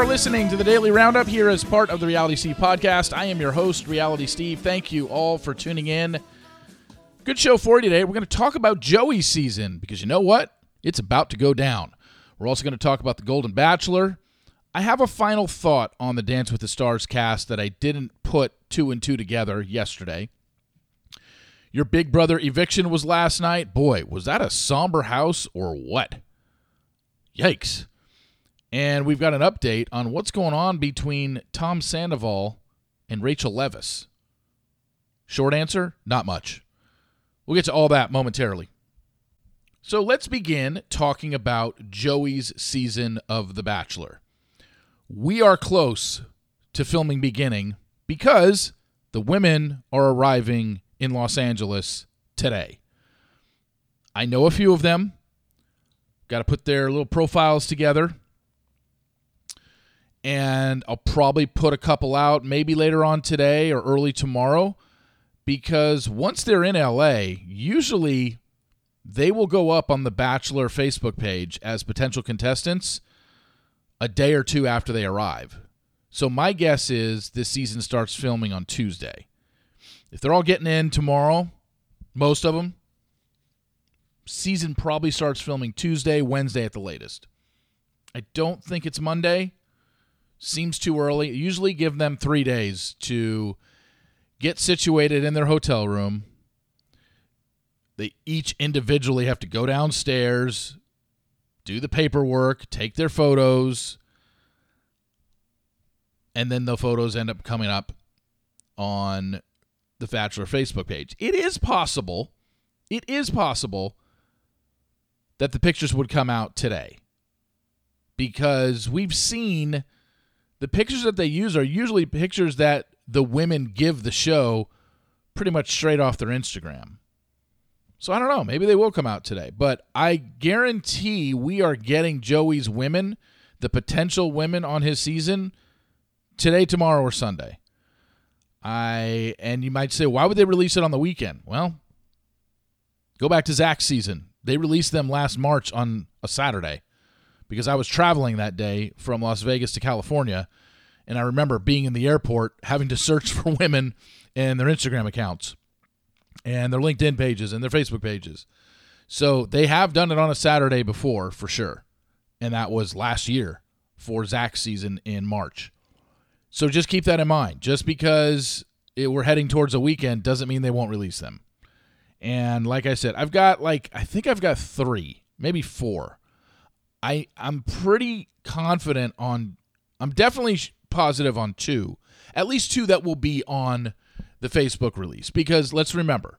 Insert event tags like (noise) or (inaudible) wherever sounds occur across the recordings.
Are listening to the Daily Roundup here as part of the Reality Steve podcast. I am your host, Reality Steve. Thank you all for tuning in. Good show for you today. We're going to talk about Joey's season because you know what? It's about to go down. We're also going to talk about The Golden Bachelor. I have a final thought on the Dance with the Stars cast that I didn't put two and two together yesterday. Your Big Brother eviction was last night. Boy, was that a somber house or what? Yikes. And we've got an update on what's going on between Tom Sandoval and Rachel Leviss. Short answer not much. We'll get to all that momentarily. So let's begin talking about Joey's season of The Bachelor. We are close to filming beginning because the women are arriving in Los Angeles today. I know a few of them. Got to put their little profiles together and I'll probably put a couple out maybe later on today or early tomorrow because once they're in LA, usually they will go up on the Bachelor Facebook page as potential contestants a day or two after they arrive. So my guess is this season starts filming on Tuesday. If they're all getting in tomorrow, most of them, season probably starts filming Tuesday, Wednesday at the latest. I don't think it's Monday seems too early. Usually give them three days to get situated in their hotel room. They each individually have to go downstairs, do the paperwork, take their photos, and then the photos end up coming up on the Bachelor Facebook page. It is possible, it is possible that the pictures would come out today because we've seen the pictures that they use are usually pictures that the women give the show pretty much straight off their Instagram. So I don't know. Maybe they will come out today. But I guarantee we are getting Joey's women, the potential women on his season, today, tomorrow, or Sunday. I and you might say, why would they release it on the weekend? Well, go back to Zach's season. They released them last March on a Saturday because I was traveling that day from Las Vegas to California. And I remember being in the airport having to search (laughs) for women and their Instagram accounts and their LinkedIn pages and their Facebook pages. So they have done it on a Saturday before for sure. And that was last year for Zach's season in March. So just keep that in mind. Just because it, we're heading towards a weekend doesn't mean they won't release them. And like I said, I've got like, I think I've got three, maybe four I I'm pretty confident on I'm definitely positive on two. At least two that will be on the Facebook release because let's remember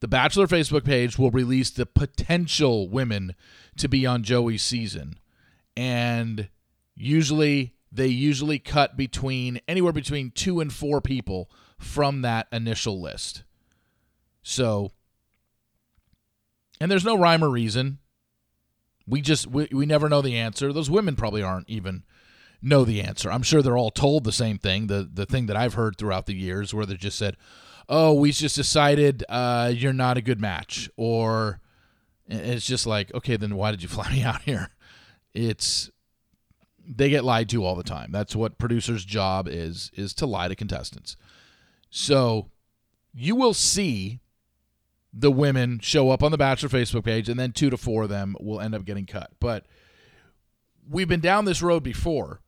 the Bachelor Facebook page will release the potential women to be on Joey's season. And usually they usually cut between anywhere between 2 and 4 people from that initial list. So and there's no rhyme or reason we just we, we never know the answer. Those women probably aren't even know the answer. I'm sure they're all told the same thing. The the thing that I've heard throughout the years where they just said, "Oh, we just decided uh, you're not a good match," or it's just like, okay, then why did you (laughs) fly me out here? It's they get lied to all the time. That's what producers' job is is to lie to contestants. So you will see the women show up on the Bachelor Facebook page, and then two to four of them will end up getting cut. But we've been down this road before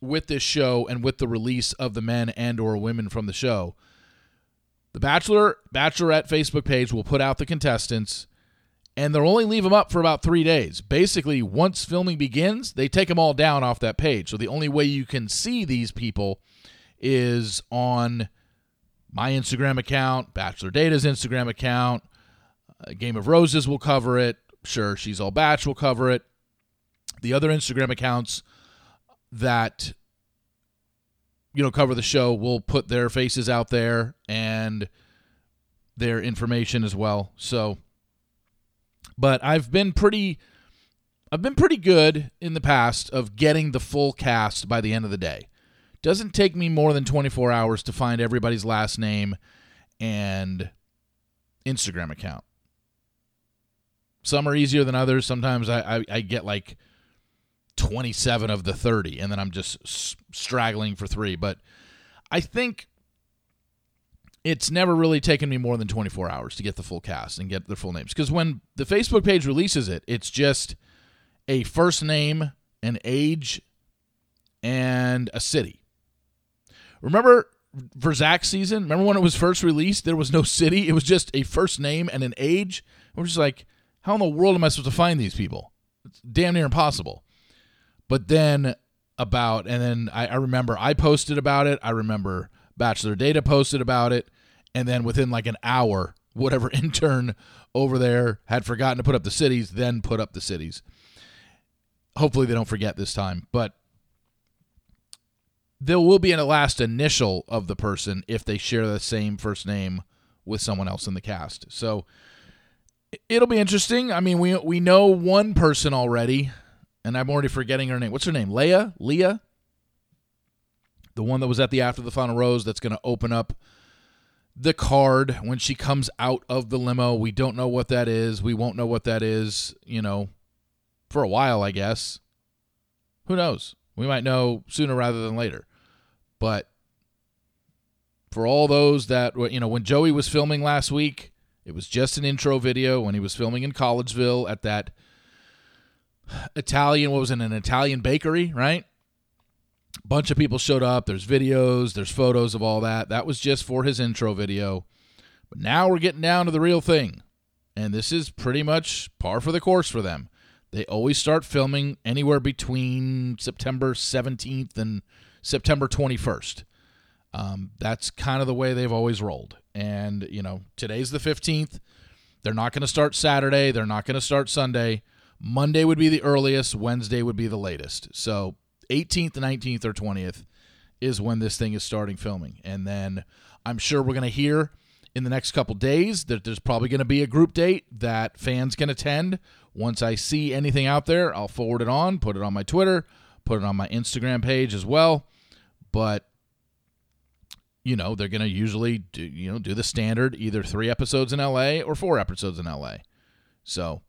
with this show and with the release of the men and or women from the show. The Bachelor Bachelorette Facebook page will put out the contestants and they'll only leave them up for about three days. Basically, once filming begins, they take them all down off that page. So the only way you can see these people is on my Instagram account, Bachelor Data's Instagram account. Uh, Game of Roses will cover it. Sure, She's All Batch will cover it. The other Instagram accounts that you know cover the show will put their faces out there and their information as well. So but I've been pretty I've been pretty good in the past of getting the full cast by the end of the day. Doesn't take me more than 24 hours to find everybody's last name and Instagram account. Some are easier than others. Sometimes I, I, I get like 27 of the 30, and then I'm just s- straggling for three. But I think it's never really taken me more than 24 hours to get the full cast and get their full names. Because when the Facebook page releases it, it's just a first name, an age, and a city. Remember for Zach's season? Remember when it was first released? There was no city. It was just a first name and an age. We're just like, how in the world am I supposed to find these people? It's damn near impossible. But then about, and then I, I remember I posted about it. I remember Bachelor Data posted about it. And then within like an hour, whatever (laughs) intern over there had forgotten to put up the cities, then put up the cities. Hopefully they don't forget this time. But there will be a last initial of the person if they share the same first name with someone else in the cast. So it'll be interesting. I mean, we we know one person already and I'm already forgetting her name. What's her name? Leah? Leah? The one that was at the After the Final Rose that's going to open up the card when she comes out of the limo. We don't know what that is. We won't know what that is, you know, for a while, I guess. Who knows? We might know sooner rather than later. But for all those that, you know, when Joey was filming last week, it was just an intro video when he was filming in Collegeville at that Italian, what was it, an Italian bakery, right? A Bunch of people showed up. There's videos, there's photos of all that. That was just for his intro video. But now we're getting down to the real thing. And this is pretty much par for the course for them. They always start filming anywhere between September 17th and September 21st. Um, that's kind of the way they've always rolled. And, you know, today's the 15th. They're not going to start Saturday. They're not going to start Sunday. Monday would be the earliest, Wednesday would be the latest. So 18th, 19th, or 20th is when this thing is starting filming. And then I'm sure we're going to hear in the next couple days that there's probably going to be a group date that fans can attend. Once I see anything out there, I'll forward it on, put it on my Twitter, put it on my Instagram page as well. But you know, they're going to usually do, you know, do the standard either 3 episodes in LA or 4 episodes in LA. So,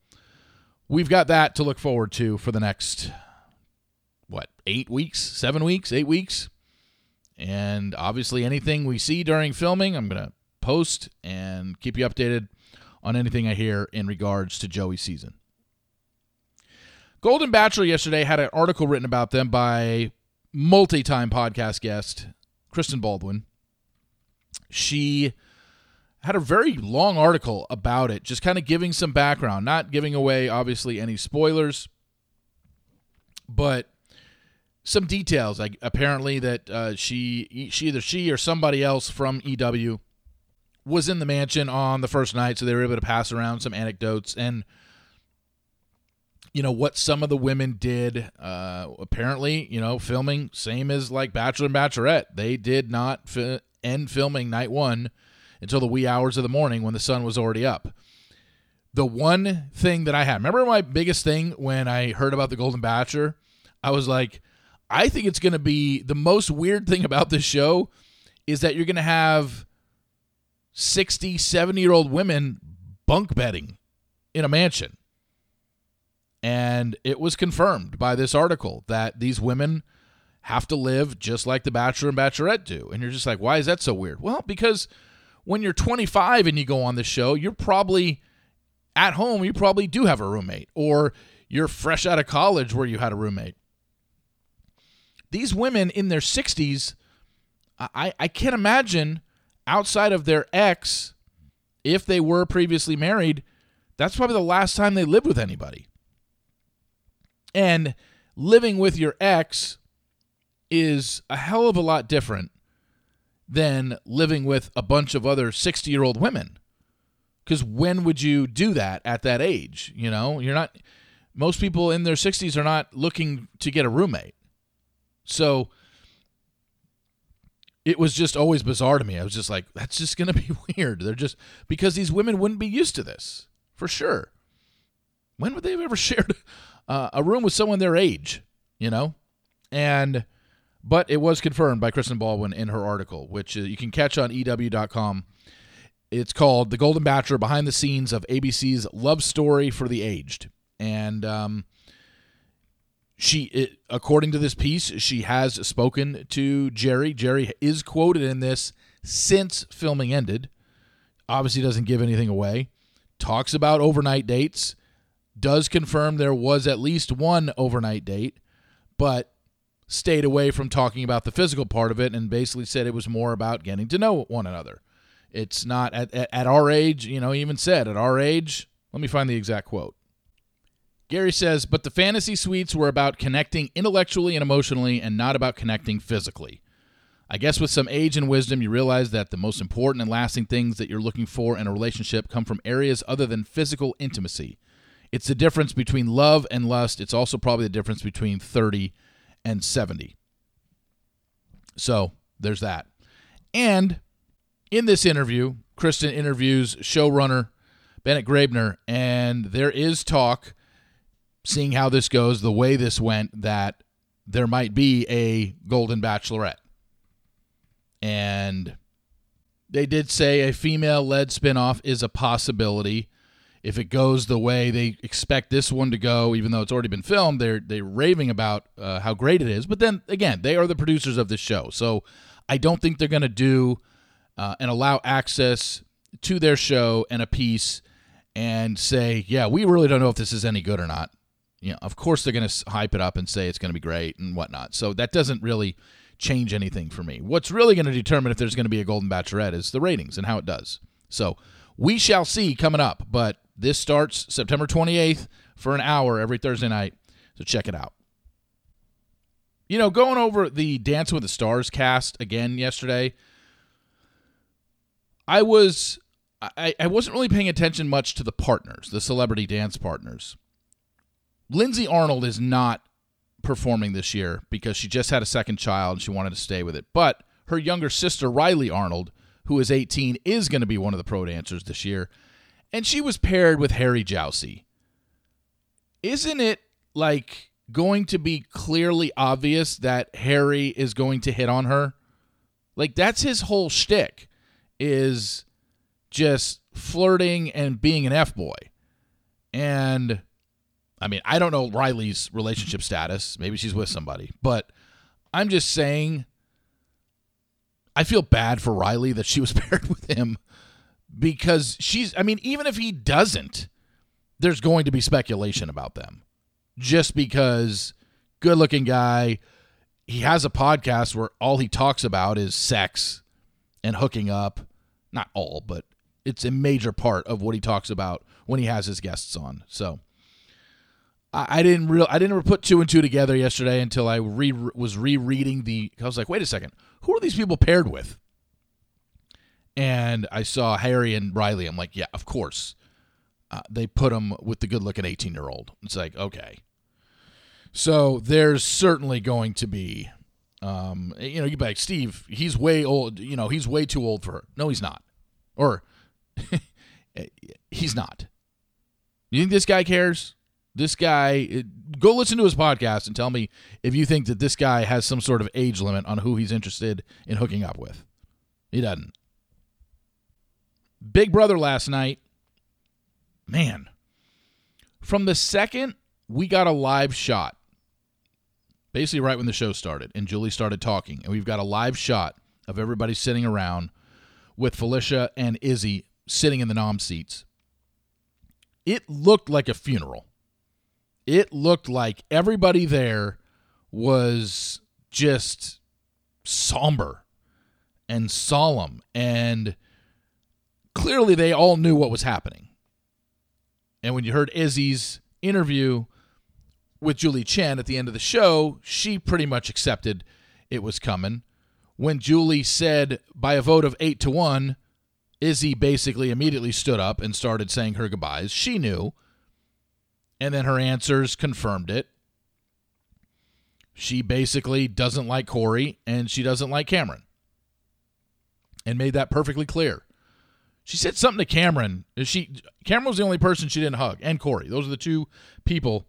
we've got that to look forward to for the next what eight weeks seven weeks eight weeks and obviously anything we see during filming i'm going to post and keep you updated on anything i hear in regards to joey's season golden bachelor yesterday had an article written about them by multi-time podcast guest kristen baldwin she had a very long article about it, just kind of giving some background, not giving away, obviously, any spoilers, but some details. Like apparently that uh, she, she either she or somebody else from EW was in the mansion on the first night, so they were able to pass around some anecdotes and you know what some of the women did. Uh, apparently, you know, filming same as like Bachelor and Bachelorette. They did not fi- end filming night one until the wee hours of the morning when the sun was already up. The one thing that I had, remember my biggest thing when I heard about the Golden Bachelor? I was like, I think it's going to be the most weird thing (laughs) about this show is that you're going to have 60, 70 year old women bunk bedding in a mansion. And it was confirmed by this article that these women have to live just like the Bachelor and Bachelorette do. And you're just like, why is that so weird? Well, because when you're 25 and you go on the show, you're probably at home, you probably do have a roommate, or you're fresh out of college where you had a roommate. These women in their 60s, I, I can't imagine outside of their ex, if they were previously married, that's probably the last time they lived with anybody. And living with your ex is a hell of a lot different than living with a bunch of other 60 year old women. Because when would you do that at that age? You know, you're not, most people in their 60s are not looking to get a roommate. So it was just always bizarre to me. I was just like, that's just going (laughs) to be weird. They're just, because these women wouldn't be used to this for sure. When would they have ever (laughs) shared uh, a room with someone their age, you know? And, but it was confirmed by Kristen Baldwin in her article, which uh, you can catch on EW.com. It's called The Golden Bachelor Behind the Scenes of ABC's Love Story for the Aged. And um, she, it, according to this piece, she has spoken to Gerry. Gerry is quoted in this since filming ended. Obviously, doesn't give anything away. Talks about overnight dates. Does confirm there was at least one overnight date, but stayed away from talking about the physical part of it and basically said it was more about getting to know one another. It's not at, at, at our age, you know, even said at our age. Let me find the exact quote. Gary says, but the fantasy suites were about connecting intellectually and emotionally and not about connecting physically. I guess with some age and wisdom, you realize that the most important and lasting things that you're looking for in a relationship come from areas other than physical intimacy. It's the difference between love and lust. It's also probably the difference between 30 and 70. So there's that. And in this interview, Kristen interviews showrunner Bennett Graebner, and there is talk seeing how this goes, the way this went, that there might be a Golden Bachelorette. And they did say a female led spinoff is a possibility. If it goes the way they expect this one to go, even though it's already been filmed, they're they're raving about uh, how great it is. But then again, they are the producers of this show, so I don't think they're going to do uh, and allow access to their show and a piece and say, yeah, we really don't know if this is any good or not you know, of course they're going to hype it up and say it's going to be great and whatnot. So that doesn't really change anything for me. What's really going to determine if there's going to be a Golden Bachelorette is the ratings and how it does. So we shall see coming up. But this starts September 28th for an hour every Thursday night. So check it out. You know, going over the Dance with the Stars cast again yesterday, I was I, I wasn't really paying attention much to the partners, the celebrity dance partners. Lindsay Arnold is not performing this year because she just had a second child and she wanted to stay with it. But her younger sister, Rylee Arnold, who is 18, is going to be one of the pro dancers this year. And she was paired with Harry Jowsey. Isn't it like going to be clearly obvious that Harry is going to hit on her? Like that's his whole shtick is just flirting and being an F boy. And I mean, I don't know Rylee's relationship status. Maybe she's with somebody, but I'm just saying I feel bad for Rylee that she was (laughs) paired with him because she's, I mean, even if he doesn't, there's going to be speculation about them just because good looking guy. He has a podcast where all he talks about is sex and hooking up. Not all, but it's a major part of what he talks about when he has his guests on. So, I, I didn't real I didn't put two and two together yesterday until I re was rereading the. I was like, wait a second, who are these people paired with? And I saw Harry and Rylee. I'm like, yeah, of course. Uh, they put them with the good-looking 18-year-old. It's like, okay. So there's certainly going to be, um, you know, you like Steve. He's way old. You know, he's way too old for her. No, he's not. Or (laughs) he's not. You think this guy cares? This guy, go listen to his podcast and tell me if you think that this guy has some sort of age limit on who he's interested in hooking up with. He doesn't. Big Brother last night, man, from the second we got a live shot, basically right when the show started, and Julie started talking, and we've got a live shot of everybody sitting around with Felicia and Izzy sitting in the nom seats. It looked like a funeral it looked like everybody there was just somber and solemn and clearly they all knew what was happening. And when you heard Izzy's interview with Julie Chen at the end of the show, she pretty much accepted it was coming. When Julie said by a vote of 8 to 1, Izzy basically immediately stood up and started saying her goodbyes. She knew and then her answers confirmed it. She basically doesn't like Cory and she doesn't like Cameron. And made that perfectly clear. She said something to Cameron. She Cameron was the only person she didn't hug, and Cory. Those are the two people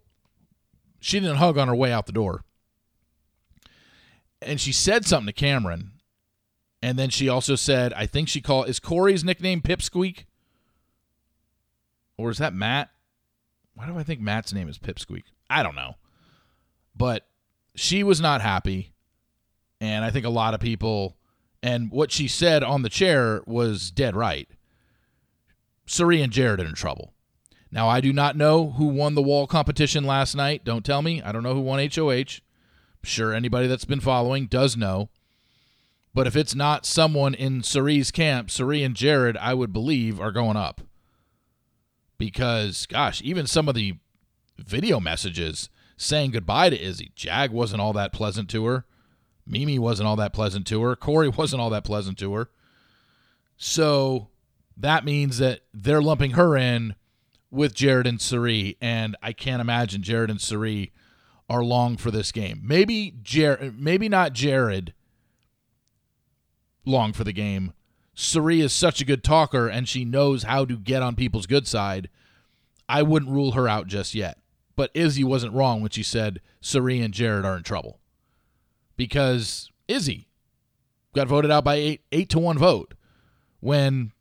she didn't hug on her way out the door. And she said something to Cameron. And then she also said, I think she called is Cory's nickname Pipsqueak? Or is that Matt? Why do I think Matt's name is Pipsqueak? I don't know. But she was not happy. And I think a lot of people, and what she said on the chair was dead right. Cirie and Jared are in trouble. Now, I do not know who won the wall competition last night. Don't tell me. I don't know who won HOH. I'm sure anybody that's been following does know. But if it's not someone in Cirie's camp, Cirie and Jared, I would believe, are going up. Because, gosh, even some of the video messages saying goodbye to Izzy. Jag wasn't all that pleasant to her. Mimi wasn't all that pleasant to her. Cory (laughs) wasn't all that pleasant to her. So that means that they're lumping her in with Jared and Cirie, and I can't imagine Jared and Cirie are long for this game. Maybe Jared, maybe not Jared long for the game. Cirie is such a good talker and she knows how to get on people's good side. I wouldn't rule her out just yet. But Izzy wasn't wrong when she said Cirie and Jared are in trouble. Because Izzy got voted out by eight eight to one vote. When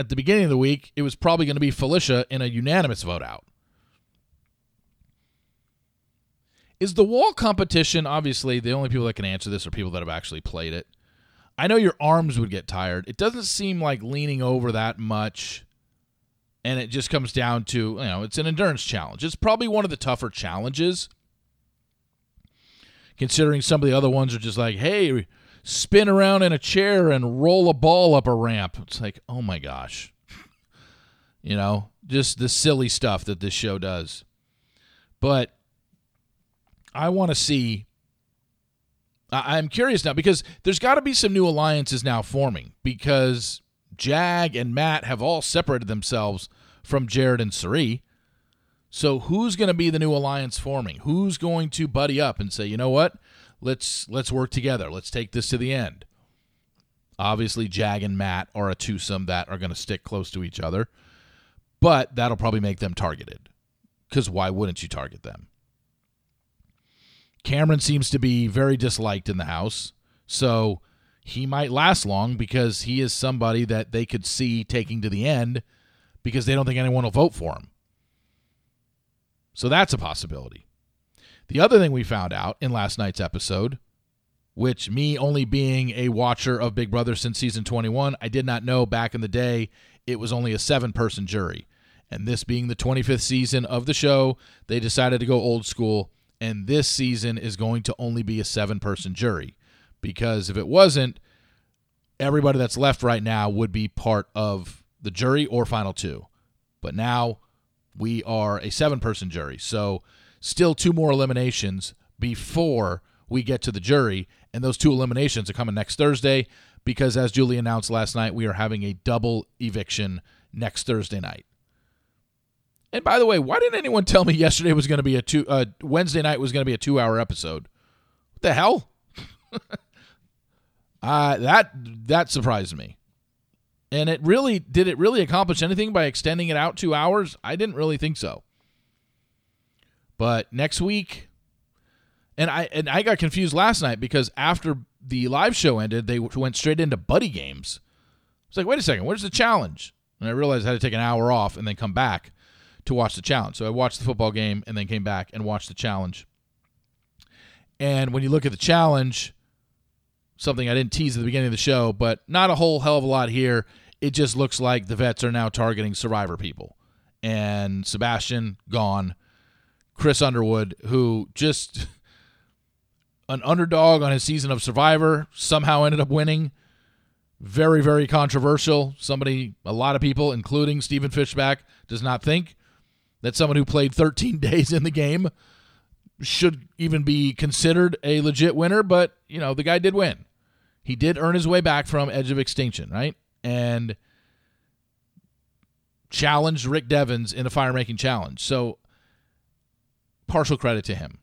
at the beginning of the week it was probably going to be Felicia in a unanimous vote out. Is the wall competition obviously the only people that can answer this are people that have actually played it? I know your arms would get tired. It doesn't seem like leaning over that much. And it just comes down to, you know, it's an endurance challenge. It's probably one of the tougher challenges. Considering some of the other ones are just like, hey, spin around in a chair and roll a ball up a ramp. It's like, oh my gosh. you know, just the silly stuff that this show does. But I want to see I'm curious now because there's got to be some new alliances now forming because Jag and Matt have all separated themselves from Jared and Cirie. So who's going to be the new alliance forming? Who's going to buddy up and say, you know what, let's let's work together. Let's take this to the end. Obviously, Jag and Matt are a twosome that are going to stick close to each other, but that'll probably make them targeted. Because why wouldn't you target them? Cameron seems to be very disliked in the House. So he might last long because he is somebody that they could see taking to the end because they don't think anyone will vote for him. So that's a possibility. The other thing we found out in last night's episode, which me only being a watcher of Big Brother since season 21, I did not know back in the day it was only a seven person jury. And this being the 25th season of the show, they decided to go old school and this season is going to only be a seven person jury. Because if it wasn't everybody that's left right now would be part of the jury or final two. But now we are a seven person jury. So still two more eliminations before we get to the jury and those two eliminations are coming next thursday because as julie announced last night we are having a double eviction next thursday night and by the way, why didn't anyone tell me yesterday was going to be a two uh, Wednesday night was going to be a two hour episode? What the hell? (laughs) uh, that that surprised me. And it really did it really accomplish anything by extending it out two hours? I didn't really think so. But next week, and I and I got confused last night because after the live show ended, they went straight into buddy games. It's like, wait a second, where's the challenge? And I realized I had to take an hour off and then come back to watch the challenge. So I watched the football game and then came back and watched the challenge. And when you look at the challenge, something I didn't tease at the beginning of the show, but not a whole hell of a lot here. It just looks like the vets are now targeting survivor people. And Sebastian gone. Chris Underwood, who just an underdog on his season of Survivor, somehow ended up winning. Very, very controversial. Somebody, a lot of people, including Stephen Fishbach, does not think that someone who played 13 (laughs) days in the game should even be considered a legit winner, but you know, the guy did win. He did earn his way back from Edge of Extinction, right? And challenged Rick Devens in a fire making challenge. So partial credit to him.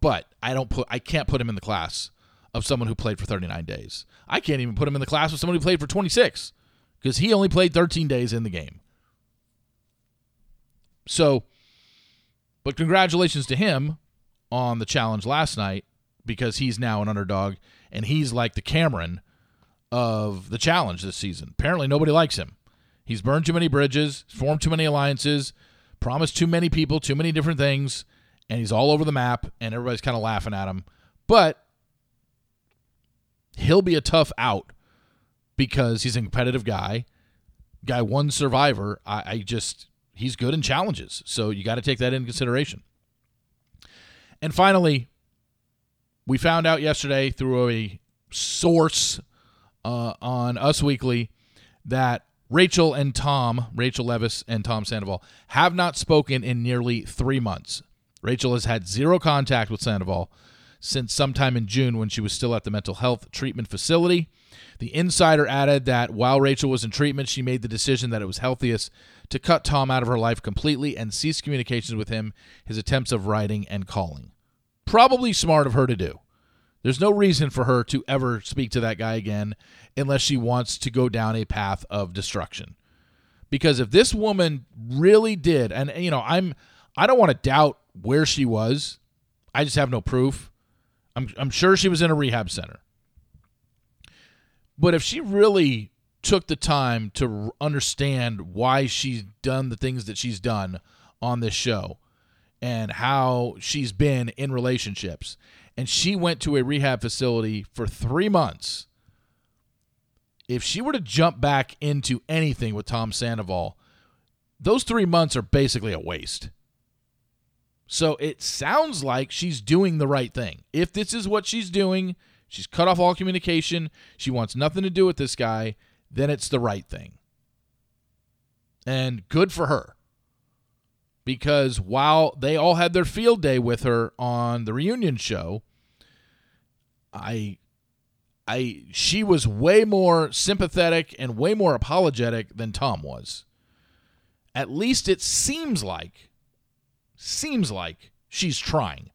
But I don't put I can't put him in the class of someone who played for 39 days. I can't even put him in the class of someone who played for 26 because he only played 13 days in the game. So, but congratulations to him on the challenge last night because he's now an underdog and he's like the Cameron of the challenge this season. Apparently, nobody likes him. He's burned too many bridges, formed too many alliances, promised too many people too many different things, and he's all over the map, and everybody's kind of laughing at him. But he'll be a tough out because he's a competitive guy. Guy won Survivor. I, I just he's good in challenges, so you got to take that into consideration. And finally, we found out yesterday through a source uh, on Us Weekly that Rachel and Tom, Rachel Leviss and Tom Sandoval, have not spoken in nearly three months. Rachel has had zero contact with Sandoval since sometime in June when she was still at the mental health treatment facility. The insider added that while Rachel was in treatment, she made the decision that it was healthiest to cut Tom out of her life completely and cease communications with him, his attempts of writing and calling. Probably smart of her to do. There's no reason for her to ever speak to that guy again unless she wants to go down a path of destruction. Because if this woman really did, and you know, I'm I don't want to doubt where she was. I just have no proof. I'm I'm sure she was in a rehab center. But if she really took the time to understand why she's done the things that she's done on this show and how she's been in relationships and she went to a rehab facility for three months. If she were to jump back into anything with Tom Sandoval, those three months are basically a waste. So it sounds like she's doing the right thing. If this is what she's doing, she's cut off all communication, she wants nothing to do with this guy, then it's the right thing. And good for her. Because while they all had their field day with her on the reunion show, I I she was way more sympathetic and way more apologetic than Tom was. At least it seems like seems like she's trying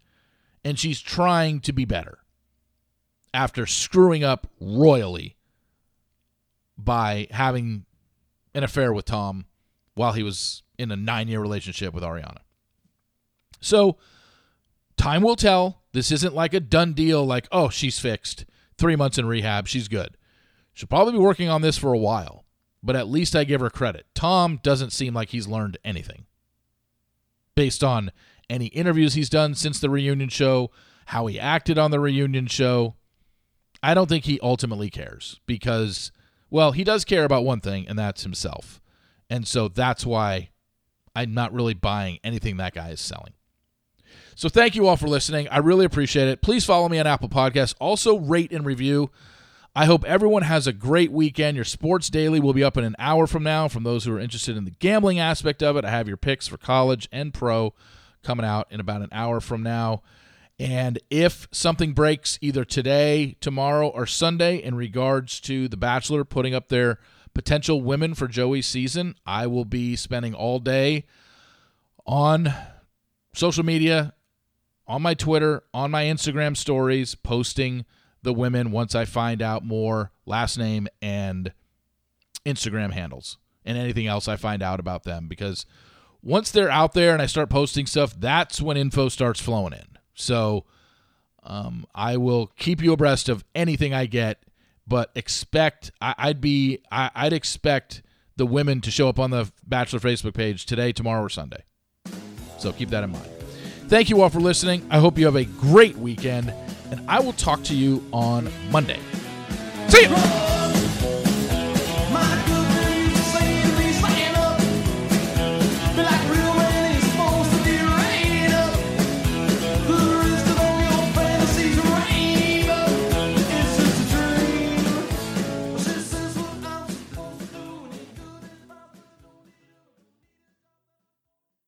and she's trying to be better after screwing up royally by having an affair with Tom while he was in a 9-year relationship with Ariana. So, time will tell. This isn't like a done deal, like, oh, she's fixed. Three months in rehab, she's good. She'll probably be working on this for a while, but at least I give her credit. Tom doesn't seem like he's learned anything based on any interviews he's done since the reunion show, how he acted on the reunion show. I don't think he ultimately cares because, well, he does care about one thing, and that's himself. And so that's why I'm not really buying anything that guy is selling. So thank you all for listening. I really appreciate it. Please follow me on Apple Podcasts. Also, rate and review. I hope everyone has a great weekend. Your Sports Daily will be up in an hour from now. From those who are interested in the gambling aspect of it, I have your picks for college and pro coming out in about an hour from now. And if something breaks either today, tomorrow, or Sunday in regards to The Bachelor putting up their potential women for Joey's season, I will be spending all day on social media on my Twitter, on my Instagram stories, posting the women once I find out more last name and Instagram handles and anything else I find out about them because once they're out there and I start posting stuff, that's when info starts flowing in. So um, I will keep you abreast of anything I get, but expect I, would be I, I'd expect the women to show up on the Bachelor Facebook page today, tomorrow, or Sunday. So keep that in mind. Thank you all for listening. I hope you have a great weekend, and I will talk to you on Monday. See you.